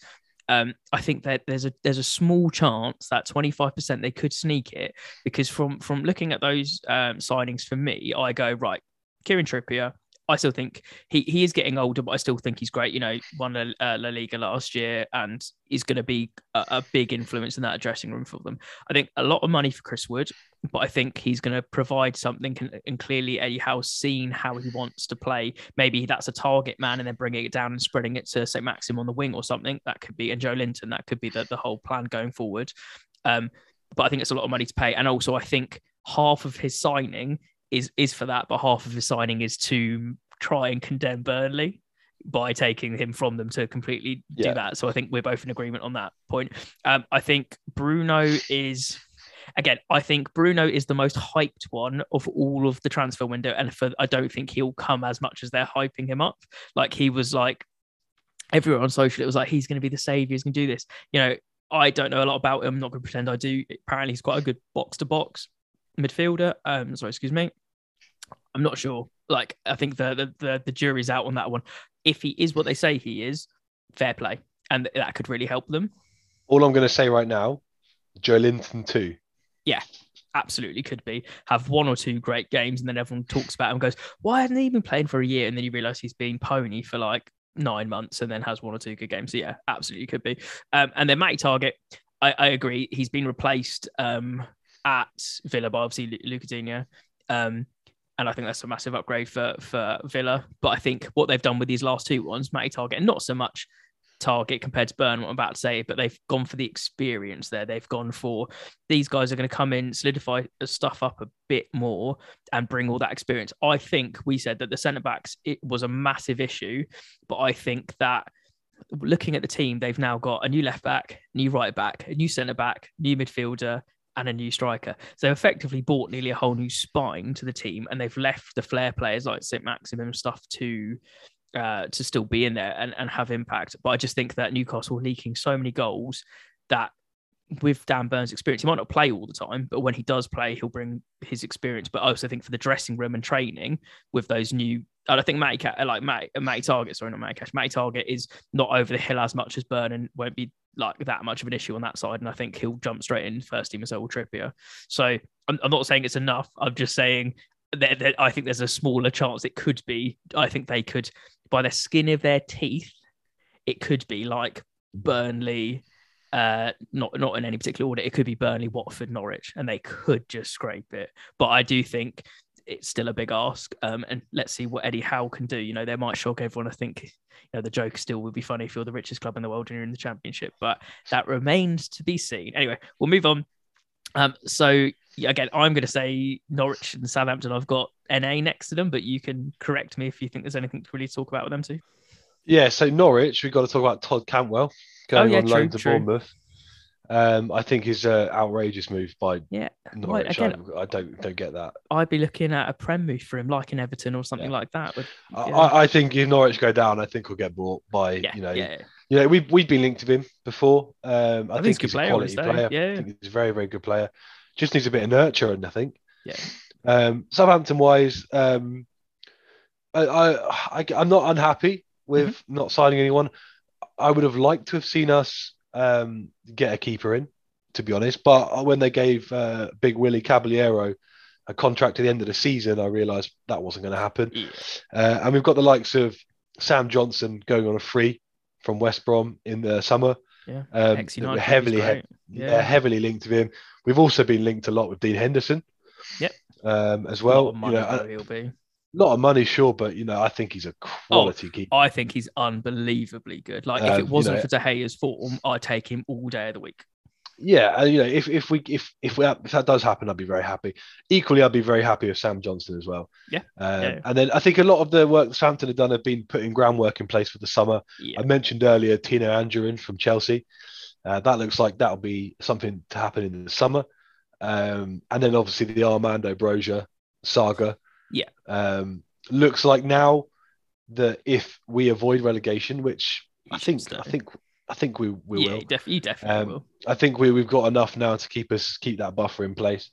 um, I think that there's a there's a small chance that 25% they could sneak it because from from looking at those um, signings for me, I go right, Kieran Trippier, I still think he, he is getting older, but I still think he's great. You know, won La, uh, La Liga last year and is going to be a, a, big influence in that dressing room for them. I think a lot of money for Chris Wood, but I think he's going to provide something. And clearly, Eddie Howe's seen how he wants to play. Maybe that's a target man and then bringing it down and spreading it to, say, Maxim on the wing or something. That could be, and Joelinton. that could be the, the whole plan going forward. Um, but I think it's a lot of money to pay. And also, I think half of his signing is is for that, but half of his signing is to try and condemn Burnley by taking him from them to completely yeah. do that. So I think we're both in agreement on that point. Um, I think Bruno is again, I think Bruno is the most hyped one of all of the transfer window, and for I don't think he'll come as much as they're hyping him up. Like he was like everyone on social, it was like he's going to be the savior, he's going to do this. You know, I don't know a lot about him. I'm not going to pretend I do. Apparently, he's quite a good box to box midfielder. Um, sorry, excuse me. I'm not sure. Like, I think the, the the the jury's out on that one. If he is what they say he is, fair play, and that could really help them. All I'm going to say right now, Joelinton too. Yeah, absolutely could be. Have one or two great games, and then everyone talks about him. And goes, why hasn't he been playing for a year? And then you realise he's been pony for like nine months, and then has one or two good games. So yeah, absolutely could be. Um, and then Matty Targett, I, I agree. He's been replaced um, at Villa by obviously Luca Um, and I think that's a massive upgrade for for Villa. But I think what they've done with these last two ones, Matty Targett, not so much target compared to Burn, what I'm about to say, but they've gone for the experience there. They've gone for these guys are going to come in, solidify stuff up a bit more, and bring all that experience. I think we said that the centre backs it was a massive issue, but I think that looking at the team, they've now got a new left back, new right back, a new centre back, new midfielder, and a new striker. So they've effectively bought nearly a whole new spine to the team, and they've left the flair players like St. Maximin stuff to uh, to still be in there and, and have impact. But I just think that Newcastle leaking so many goals that with Dan Burns' experience, he might not play all the time, but when he does play, he'll bring his experience. But I also think for the dressing room and training with those new, I think Matty, uh, like Matty, uh, Matty Targett, sorry, not Matty Cash, Matty Targett is not over the hill as much as Burn and won't be like that much of an issue on that side. And I think he'll jump straight in first team as well Trippier. So I'm, I'm, not saying it's enough. I'm just saying that, that I think there's a smaller chance it could be. I think they could, by the skin of their teeth, it could be like Burnley, uh, not not in any particular order. It could be Burnley, Watford, Norwich, and they could just scrape it. But I do think it's still a big ask. Um, and let's see what Eddie Howe can do. You know, they might shock everyone. I think you know the joke still would be funny if you're the richest club in the world and you're in the championship, but that remains to be seen. Anyway, we'll move on. Um, so again, I'm going to say Norwich and Southampton. I've got NA next to them, but you can correct me if you think there's anything to really talk about with them too. Yeah, so Norwich, we've got to talk about Todd Cantwell going oh, yeah, on true, loan to true. Bournemouth. Um, I think is an outrageous move by yeah. Norwich. Well, again, I, I, don't don't get that. I'd be looking at a prem move for him, like an Everton or something yeah. like that. Yeah. I, I, think if Norwich go down, I think we'll get bought by yeah, you know. Yeah. You know, we've we've been linked to him before. Um, I, I, think, he's a, quality player. Yeah. I think he's a very very good player. Just needs a bit of nurture, and I think. Yeah. Um, Southampton wise, um, I, I, I am not unhappy with mm-hmm. not signing anyone. I would have liked to have seen us um, get a keeper in, to be honest. But when they gave uh, Big Willy Caballero a contract at the end of the season, I realised that wasn't going to happen. Yeah. Uh, and we've got the likes of Sam Johnstone going on a free from West Brom in the summer. Yeah, um, we're heavily, he- yeah. heavily linked to him. We've also been linked a lot with Dean Henderson. Yep. Um, as well. You know, he'll be. Not a money, sure, but you know, I think he's a quality oh, keeper. I think he's unbelievably good. Like, if it um, wasn't you know, for De Gea's form, I'd take him all day of the week. Yeah, and you know, if if we if if we if that does happen, I'd be very happy. Equally, I'd be very happy with Sam Johnstone as well. Yeah. Um, yeah. And then I think a lot of the work that Southampton have done have been putting groundwork in place for the summer. Yeah. I mentioned earlier Tino Anjorin from Chelsea. Uh, that looks like that'll be something to happen in the summer. Um, and then obviously the Armando Broja saga. Yeah. Um, looks like now that if we avoid relegation, which I think I think I think we, we yeah, will. Def- you definitely um, will. I think we we've got enough now to keep us keep that buffer in place.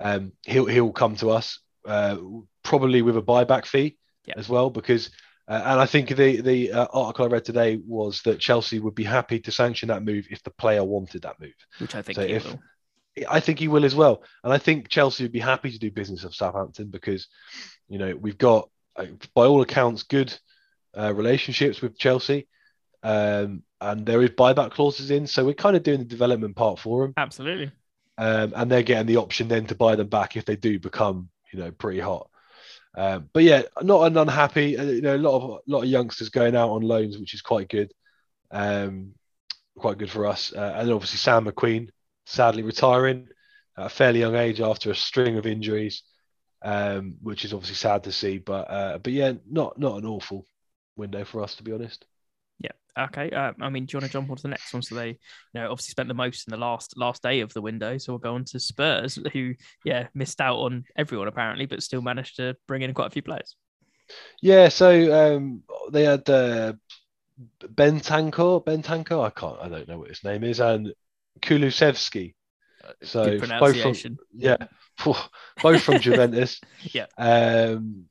Um, he'll he'll come to us uh, probably with a buyback fee yeah. as well because. Uh, and I think the the uh, article I read today was that Chelsea would be happy to sanction that move if the player wanted that move. Which I think so if, will. I think he will as well. And I think Chelsea would be happy to do business of Southampton because, you know, we've got, uh, by all accounts, good uh, relationships with Chelsea. Um, and there is buyback clauses in. So we're kind of doing the development part for them. Absolutely. Um, and they're getting the option then to buy them back if they do become, you know, pretty hot. Um, but yeah, not an unhappy. Uh, you know, a lot of a lot of youngsters going out on loans, which is quite good. Um, quite good for us. Uh, and obviously Sam McQueen, sadly retiring at a fairly young age after a string of injuries, um, which is obviously sad to see. But uh, but yeah, not not an awful window for us to be honest. Yeah. Okay. Uh, I mean, do you want to jump on to the next one? So they, you know, obviously spent the most in the last last day of the window. So we'll go on to Spurs, who yeah missed out on everyone apparently, but still managed to bring in quite a few players. Yeah. So um, they had uh, Bentancur. Ben Tanko. I can't. I don't know what his name is, and Kulusevski. Uh, so both from yeah, both from Juventus. yeah. Um,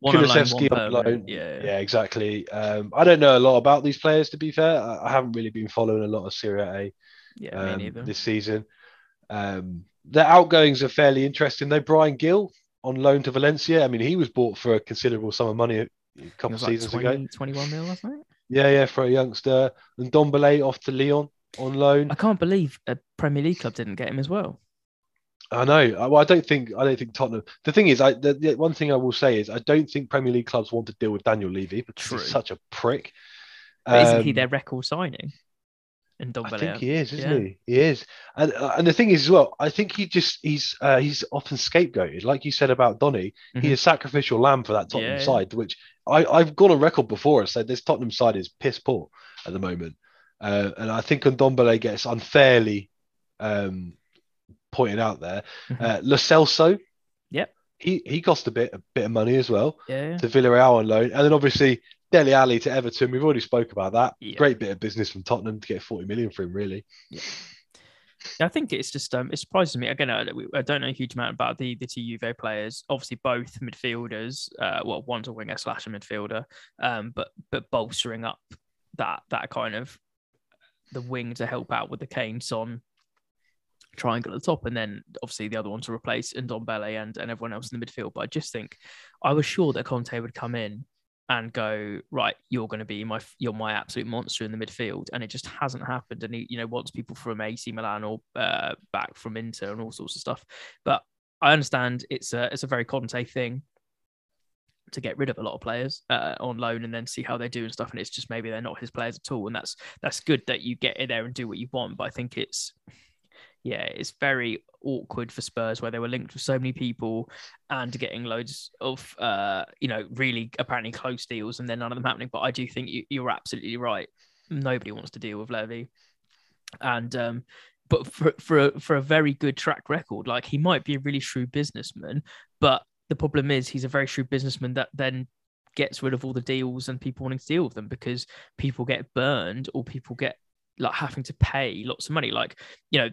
one Kulusevski on loan. Yeah, yeah, exactly. Um, I don't know a lot about these players to be fair. I, I haven't really been following a lot of Serie A. Yeah, um, me neither. This season, um, their outgoings are fairly interesting. Though Bryan Gil on loan to Valencia. I mean, he was bought for a considerable sum of money a couple of seasons 20, ago. 21 mil, wasn't it? Yeah, yeah, for a youngster. And Ndombele off to Lyon on loan. I can't believe a Premier League club didn't get him as well. I know. Well, I don't think I don't think Tottenham. The thing is, I the, the one thing I will say is I don't think Premier League clubs want to deal with Daniel Levy because True. he's such a prick. Um, isn't he um, their record signing? In Don I think he is, isn't yeah. he? He is, and uh, and the thing is as well. I think he just he's uh, he's often scapegoated, like you said about Donny. Mm-hmm. He's a sacrificial lamb for that Tottenham yeah, side, which I I've gone on record before and said this Tottenham side is piss poor at the moment. Uh, and I think Ndombele gets unfairly um, pointed out there. Mm-hmm. Uh, Lo Celso, yep, he he cost a bit a bit of money as well yeah, to Villarreal on loan, and then obviously Dele Alli to Everton. We've already spoke about that. Yeah. Great bit of business from Tottenham to get 40 million for him, really. Yeah. I think it's just um, it surprises me again. I, I, don't know a huge amount about the the two Juve players. Obviously, both midfielders. Uh, well, one's a winger slash a midfielder. Um, but but bolstering up that that kind of the wing to help out with the Kane Son triangle at the top, and then obviously the other one to replace Ndombele and and everyone else in the midfield. But I just think I was sure that Conte would come in and go right you're going to be my you're my absolute monster in the midfield. And it just hasn't happened. And he you know wants people from AC Milan or uh, back from Inter and all sorts of stuff. But I understand it's a it's a very Conte thing to get rid of a lot of players uh, on loan and then see how they do and stuff and it's just maybe they're not his players at all and that's that's good that you get in there and do what you want but I think it's yeah, it's very awkward for Spurs where they were linked with so many people and getting loads of, uh, you know, really apparently close deals and then none of them happening. But I do think you, you're absolutely right. Nobody wants to deal with Levy. And, um, but for, for, a, for a very good track record, like he might be a really shrewd businessman, but the problem is he's a very shrewd businessman that then gets rid of all the deals and people wanting to deal with them because people get burned or people get like having to pay lots of money. Like, you know,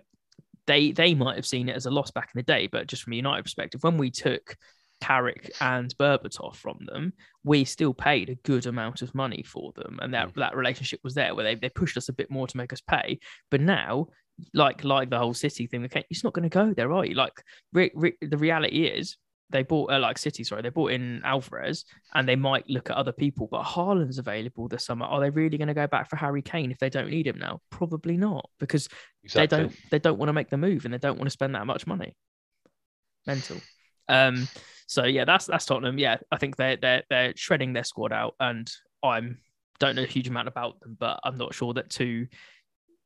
they they might have seen it as a loss back in the day, but just from a United perspective, when we took Carrick and Berbatov from them, we still paid a good amount of money for them, and that mm. that relationship was there where they, they pushed us a bit more to make us pay. But now, like like the whole City thing, it's not going to go there, are you? Like re, re, the reality is, they bought uh, like City, sorry, they bought in Alvarez, and they might look at other people. But Haaland's available this summer. Are they really going to go back for Harry Kane if they don't need him now? Probably not, because exactly. they don't they don't want to make the move and they don't want to spend that much money. Mental. Um. So yeah, that's that's Tottenham. Yeah, I think they're they're they're shredding their squad out, and I'm don't know a huge amount about them, but I'm not sure that two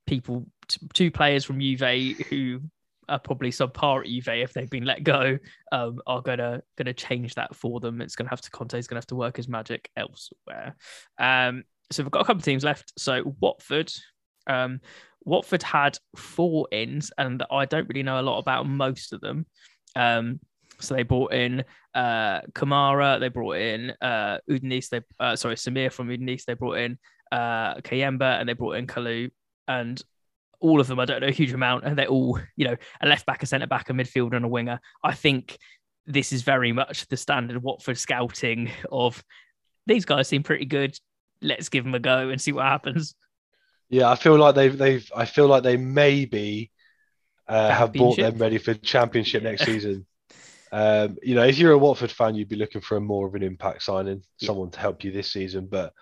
people, two players from Juve who are probably subpar at Juve if they've been let go um, are gonna gonna change that for them. It's gonna have to Conte's gonna have to work his magic elsewhere. Um, so we've got a couple of teams left. So Watford, um, Watford had four ins, and I don't really know a lot about most of them. Um, so they brought in uh, Kamara, they brought in uh, Udinese, they uh, sorry Samir from Udinese, they brought in uh, Kayembe, and they brought in Kalu. And all of them, I don't know a huge amount, and they're all, you know, a left back, a centre back, a midfielder, and a winger. I think this is very much the standard Watford scouting of these guys seem pretty good. Let's give them a go and see what happens. Yeah, I feel like they've they've I feel like they maybe uh, have bought them ready for championship next season. Um, you know, if you're a Watford fan, you'd be looking for a more of an impact signing, yeah. someone to help you this season. But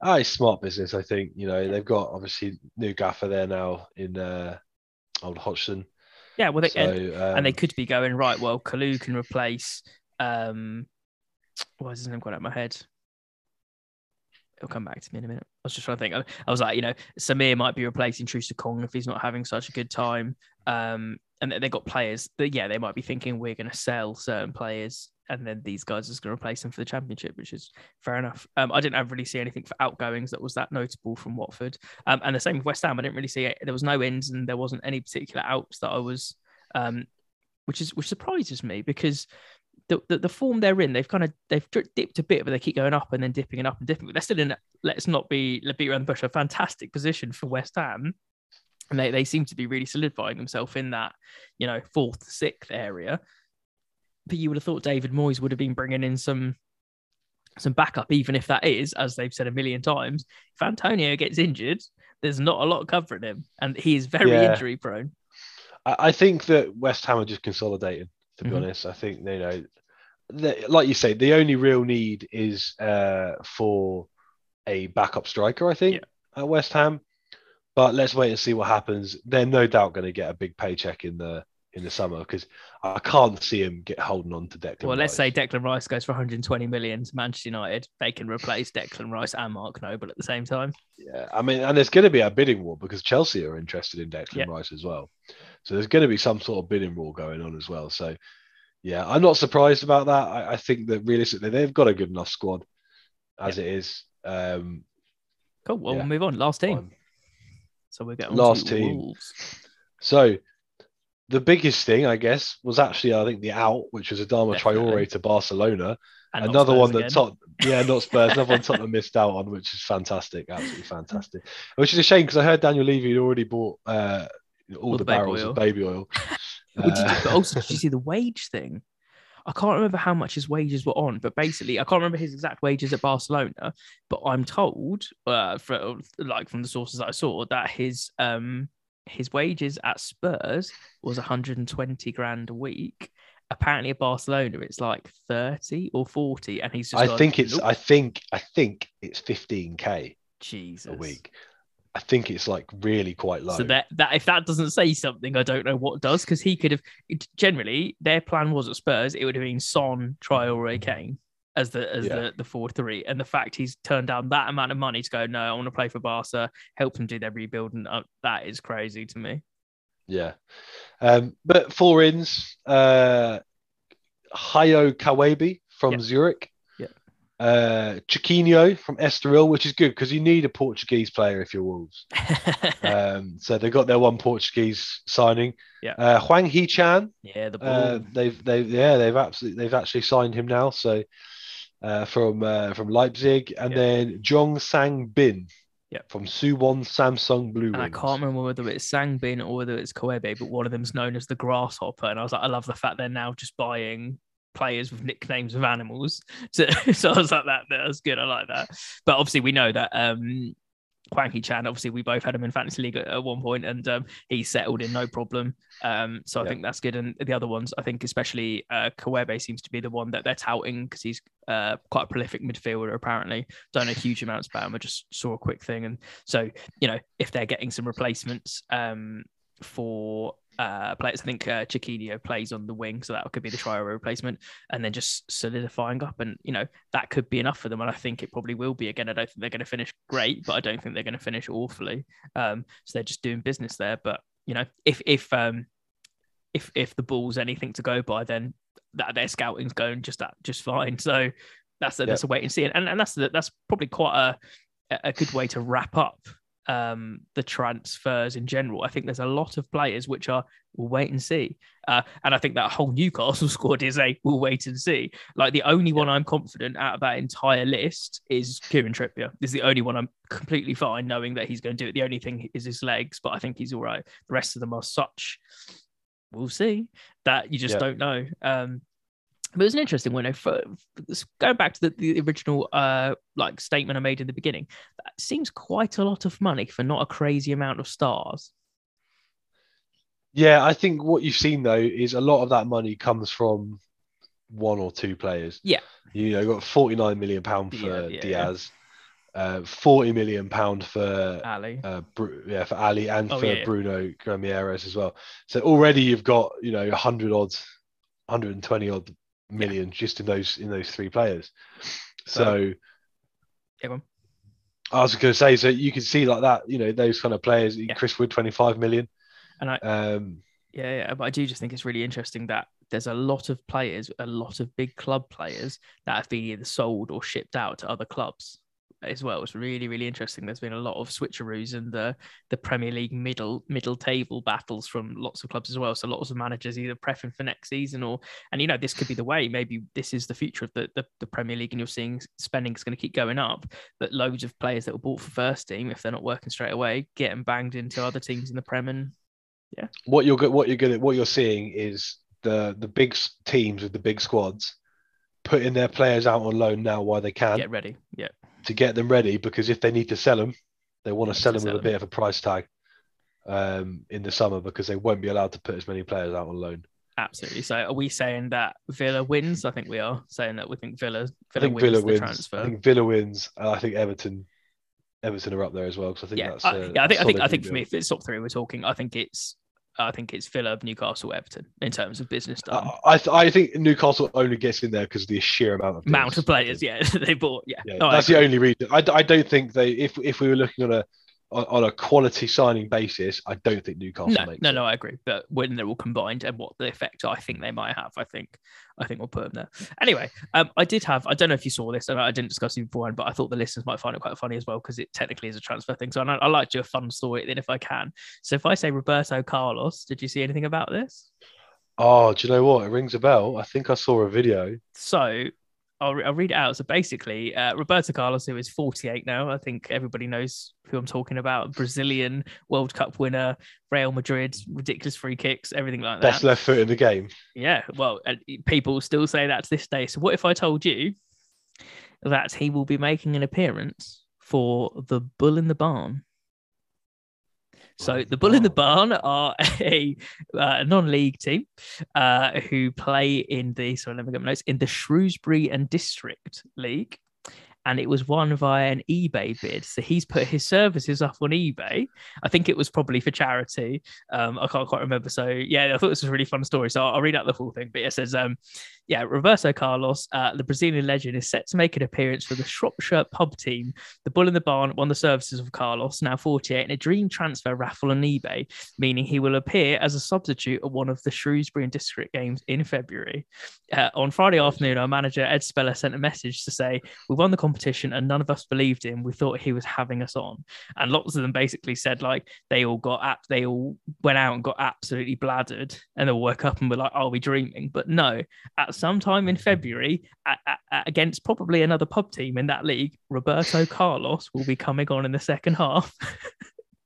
Ah, it's smart business. I think you know they've got obviously new gaffer there now in uh, old Hodgson. Yeah, well, they, so, and, um, and, they could be going right. Well, Kalu can replace. Um, why is his name gone out of my head? It'll come back to me in a minute. I was just trying to think. I, I was like, you know, Samir might be replacing Troost-Ekong if he's not having such a good time. Um, and they've got players that, yeah, they might be thinking we're going to sell certain players and then these guys are just going to replace them for the championship, which is fair enough. Um, I didn't really see anything for outgoings that was that notable from Watford, um, and the same with West Ham. I didn't really see it. There was no ins, and there wasn't any particular outs that I was, um, which is which surprises me because the, the, the form they're in, they've kind of they've dipped a bit, but they keep going up and then dipping and up and dipping. But they're still in. Let's not be let beat around the bush. A fantastic position for West Ham. And they, they seem to be really solidifying themselves in that, you know, fourth, sixth area but you would have thought David Moyes would have been bringing in some some backup, even if that is, as they've said a million times, if Antonio gets injured, there's not a lot covering him, and he is very yeah. injury prone. I think that West Ham are just consolidating. To be mm-hmm. honest, I think you know, the, like you say, the only real need is uh, for a backup striker. I think yeah. at West Ham, but let's wait and see what happens. They're no doubt going to get a big paycheck in the in the summer because I can't see him get holding on to Declan. Well, let's say Declan Rice goes for 120 million to Manchester United. They can replace Declan Rice and Mark Noble at the same time. Yeah, I mean, and there's going to be a bidding war because Chelsea are interested in Declan Rice as well. So there's going to be some sort of bidding war going on as well. So yeah, I'm not surprised about that. I, I think that realistically they've got a good enough squad as it is. Um, cool. Well, yeah. we'll move on. Last team. So we're getting last team. Wolves. So the biggest thing, I guess, was actually I think the out, which was Adama Traore to Barcelona. And another one that top, yeah, not Spurs, another one Tottenham missed out on, which is fantastic, absolutely fantastic. Which is a shame because I heard Daniel Levy had already bought uh, all, all, the, the barrels oil. of baby oil. did, also, did you see the wage thing? I can't remember how much his wages were on, but basically, I can't remember his exact wages at Barcelona. But I'm told, uh, for, like from the sources that I saw, that his um his wages at Spurs was 120 grand a week. Apparently, at Barcelona, it's like 30 or 40, and he's just. I gone, think it's. Nope. I think. I think it's 15k. Jesus. A week. I think it's like really quite low. So that that if that doesn't say something, I don't know what does because he could have. Generally, their plan was at Spurs, it would have been Son, Traore, Kane as the as yeah. the the four three, and the fact he's turned down that amount of money to go, no, I want to play for Barca, help them do their rebuilding. Uh, that is crazy to me. Yeah, um, but four ins, uh, Hayao Kawabe from. Zurich yeah, uh, Chiquinho from Estoril, which is good because you need a Portuguese player if you're Wolves. um, so they got their one Portuguese signing. Yeah. Uh, Hwang Hee-chan. Yeah, the uh, they've they've yeah they've absolutely they've actually signed him now. So uh, from uh, from Leipzig, and yeah. then Jeong Sang Bin. Yeah. From Suwon Samsung Blue. I can't remember whether it's Sang Bin or whether it's Kawabe, but one of them's known as the Grasshopper. And I was like, I love the fact they're now just buying players with nicknames of animals. So, so I was like, that, that was good. I like that. But obviously, we know that um, Hwang Hee-chan, obviously, we both had him in Fantasy League at, at one point and um, he settled in no problem. Um, so I yeah. think that's good. And the other ones, I think, especially uh, Kawabe seems to be the one that they're touting because he's uh, quite a prolific midfielder, apparently. Don't know huge amounts about him. I just saw a quick thing. And so, you know, if they're getting some replacements um, for uh, players. I think uh, Chiquinho plays on the wing, so that could be the Traore replacement, and then just solidifying up, and you know that could be enough for them. And I think it probably will be. Again, I don't think they're going to finish great, but I don't think they're going to finish awfully. Um, so they're just doing business there. But you know, if if um, if if the ball's anything to go by, then that their scouting's going just that just fine. So that's a, that's a wait and see, and and that's the, that's probably quite a a good way to wrap up um, the transfers in general. I think there's a lot of players which are we'll wait and see, uh, and I think that whole Newcastle squad is a we'll wait and see. Like the only one I'm confident out of that entire list is Kieran Trippier. This is the only one I'm completely fine knowing that he's going to do it. The only thing is his legs, but I think he's all right. The rest of them are such. We'll see that you just yeah. don't know. Um, but it was an interesting one. For, going back to the, the original uh, like statement I made in the beginning, that seems quite a lot of money for not a crazy amount of stars. Yeah, I think what you've seen though is a lot of that money comes from one or two players. Yeah, you know, got forty nine million pound for yeah, yeah, Diaz, yeah. Uh, forty million pound for Alli, uh, Bru- yeah, for Alli and oh, for Bruno Guimaraes as well. So already you've got you know hundred odds, hundred and twenty odd million yeah. just in those in those three players. So, yeah, I was going to say, so you can see like that, you know, those kind of players. Yeah. Chris Wood, twenty five million, and I, um, yeah, yeah, but I do just think it's really interesting that there's a lot of players, a lot of big club players that have been either sold or shipped out to other clubs as well. It's really, really interesting. There's been a lot of switcheroos and the the Premier League middle middle table battles from lots of clubs as well. So lots of managers either prepping for next season or and you know this could be the way. Maybe this is the future of the the, the Premier League, and you're seeing spending is going to keep going up. But loads of players that were bought for first team, if they're not working straight away, getting banged into other teams in the Prem and yeah. What you're good, what you're good at, what you're seeing is the the big teams with the big squads putting their players out on loan now while they can. Get ready. Yeah to get them ready because if they need to sell them, they want to sell them with a bit of a price tag um, in the summer because they won't be allowed to put as many players out on loan. Absolutely. So are we saying that Villa wins? I think we are saying that we think Villa Villa think wins Villa wins. transfer. I think Villa wins. I think Everton Everton are up there as well because I think yeah, that's uh, yeah. I think I think I think for me, if it's top three, we're talking. I think it's I think it's Villa, Newcastle, Everton in terms of business done. Uh, I th- I think Newcastle only gets in there because of the sheer amount of amount of players. Yeah, they bought. Yeah, yeah that's the only reason. I, I don't think they if if we were looking on a on, a quality signing basis, I don't think Newcastle. No, no, no, I agree. But when they're all combined and what the effect I think they might have, I think, I think we'll put them there. Anyway, um, I did have. I don't know if you saw this, and I didn't discuss it beforehand, but I thought the listeners might find it quite funny as well because it technically is a transfer thing. So I, I like to do a fun story then if I can. So if I say Roberto Carlos, did you see anything about this? Oh, do you know what? It rings a bell. I think I saw a video. So I'll, I'll read it out. So basically, uh, Roberto Carlos, who is 48 now, I think everybody knows who I'm talking about. Brazilian World Cup winner, Real Madrid, ridiculous free kicks, everything like that. Best left foot in the game. Yeah, well, people still say that to this day. So what if I told you that he will be making an appearance for the Bull in the Barn? So the Bull in the Barn are a uh, non-league team uh, who play in the sorry, let me get my notes in the Shrewsbury and District League and it was won via an eBay bid. So he's put his services up on eBay. I think it was probably for charity. Um, I can't quite remember. So yeah, I thought this was a really fun story. So I'll, I'll read out the full thing. But it says, um, yeah, Roberto Carlos, uh, the Brazilian legend, is set to make an appearance for the Shropshire pub team. The Bull in the Barn won the services of Carlos, now 48, in a dream transfer raffle on eBay, meaning he will appear as a substitute at one of the Shrewsbury and District games in February. Uh, on Friday afternoon, our manager Ed Speller sent a message to say, "We won the competition, and none of us believed him. We thought he was having us on." And lots of them basically said like they all got up, they all went out and got absolutely bladdered, and they woke up and were like, "Are we dreaming?" But no, at sometime in February at, at, against probably another pub team in that league, Roberto Carlos will be coming on in the second half.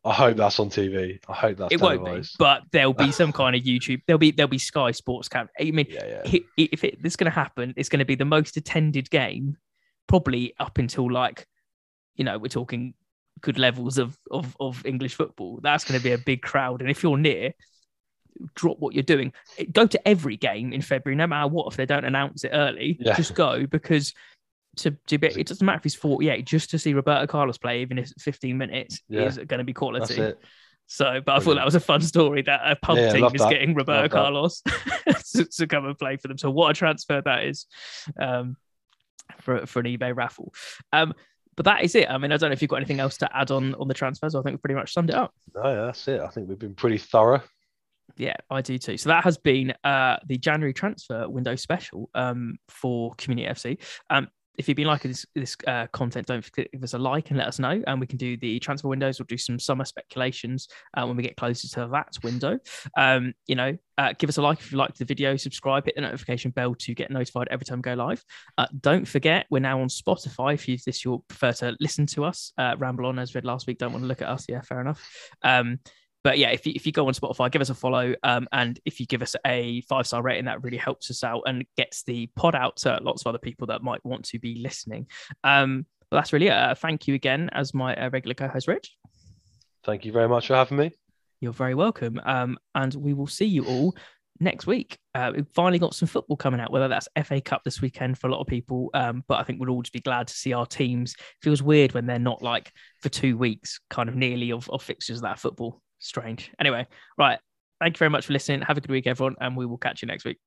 I hope that's on TV. I hope that's it televised. won't be, but there'll be some kind of YouTube. There'll be there'll be Sky Sports Camp. I mean, yeah, yeah. if it, this is going to happen, it's going to be the most attended game, probably up until like, you know, we're talking good levels of of, of English football. That's going to be a big crowd, and if you're near, drop what you're doing. Go to every game in February, no matter what. If they don't announce it early, yeah. just go because to, to be, it doesn't matter if he's 48. Just to see Roberto Carlos play, even if it's 15 minutes, yeah. is going to be quality. So, but I thought that was a fun story that a pub yeah, team is that. getting Roberto Carlos to, to, come and play for them. So, what a transfer that is um, for for an eBay raffle. Um, but that is it. I mean, I don't know if you've got anything else to add on on the transfers. I think we've pretty much summed it up. No, yeah, that's it. I think we've been pretty thorough. Yeah, I do too. So that has been uh, the January transfer window special um, for Community FC. Um, if you've been liking this, this uh, content, don't forget to give us a like and let us know. And we can do the transfer windows. We'll do some summer speculations uh, when we get closer to that window. Um, you know, uh, give us a like if you liked the video. Subscribe, hit the notification bell to get notified every time we go live. Uh, don't forget, we're now on Spotify. If you this you'll prefer to listen to us, uh, ramble on as read last week. Don't want to look at us. Yeah, fair enough. Um, but yeah, if you, if you go on Spotify, give us a follow. Um, and if you give us a five star rating, that really helps us out and gets the pod out to lots of other people that might want to be listening. Um, but that's really it. Uh, thank you again as my uh, regular co host, Rich. Thank you very much for having me. You're very welcome. Um, and we will see you all next week. Uh, we've finally got some football coming out, whether that's FA Cup this weekend for a lot of people. Um, but I think we'll all just be glad to see our teams. It feels weird when they're not like for two weeks, kind of nearly of, of fixtures of that football strange. Anyway, right. Thank you very much for listening. Have a good week, everyone, and we will catch you next week.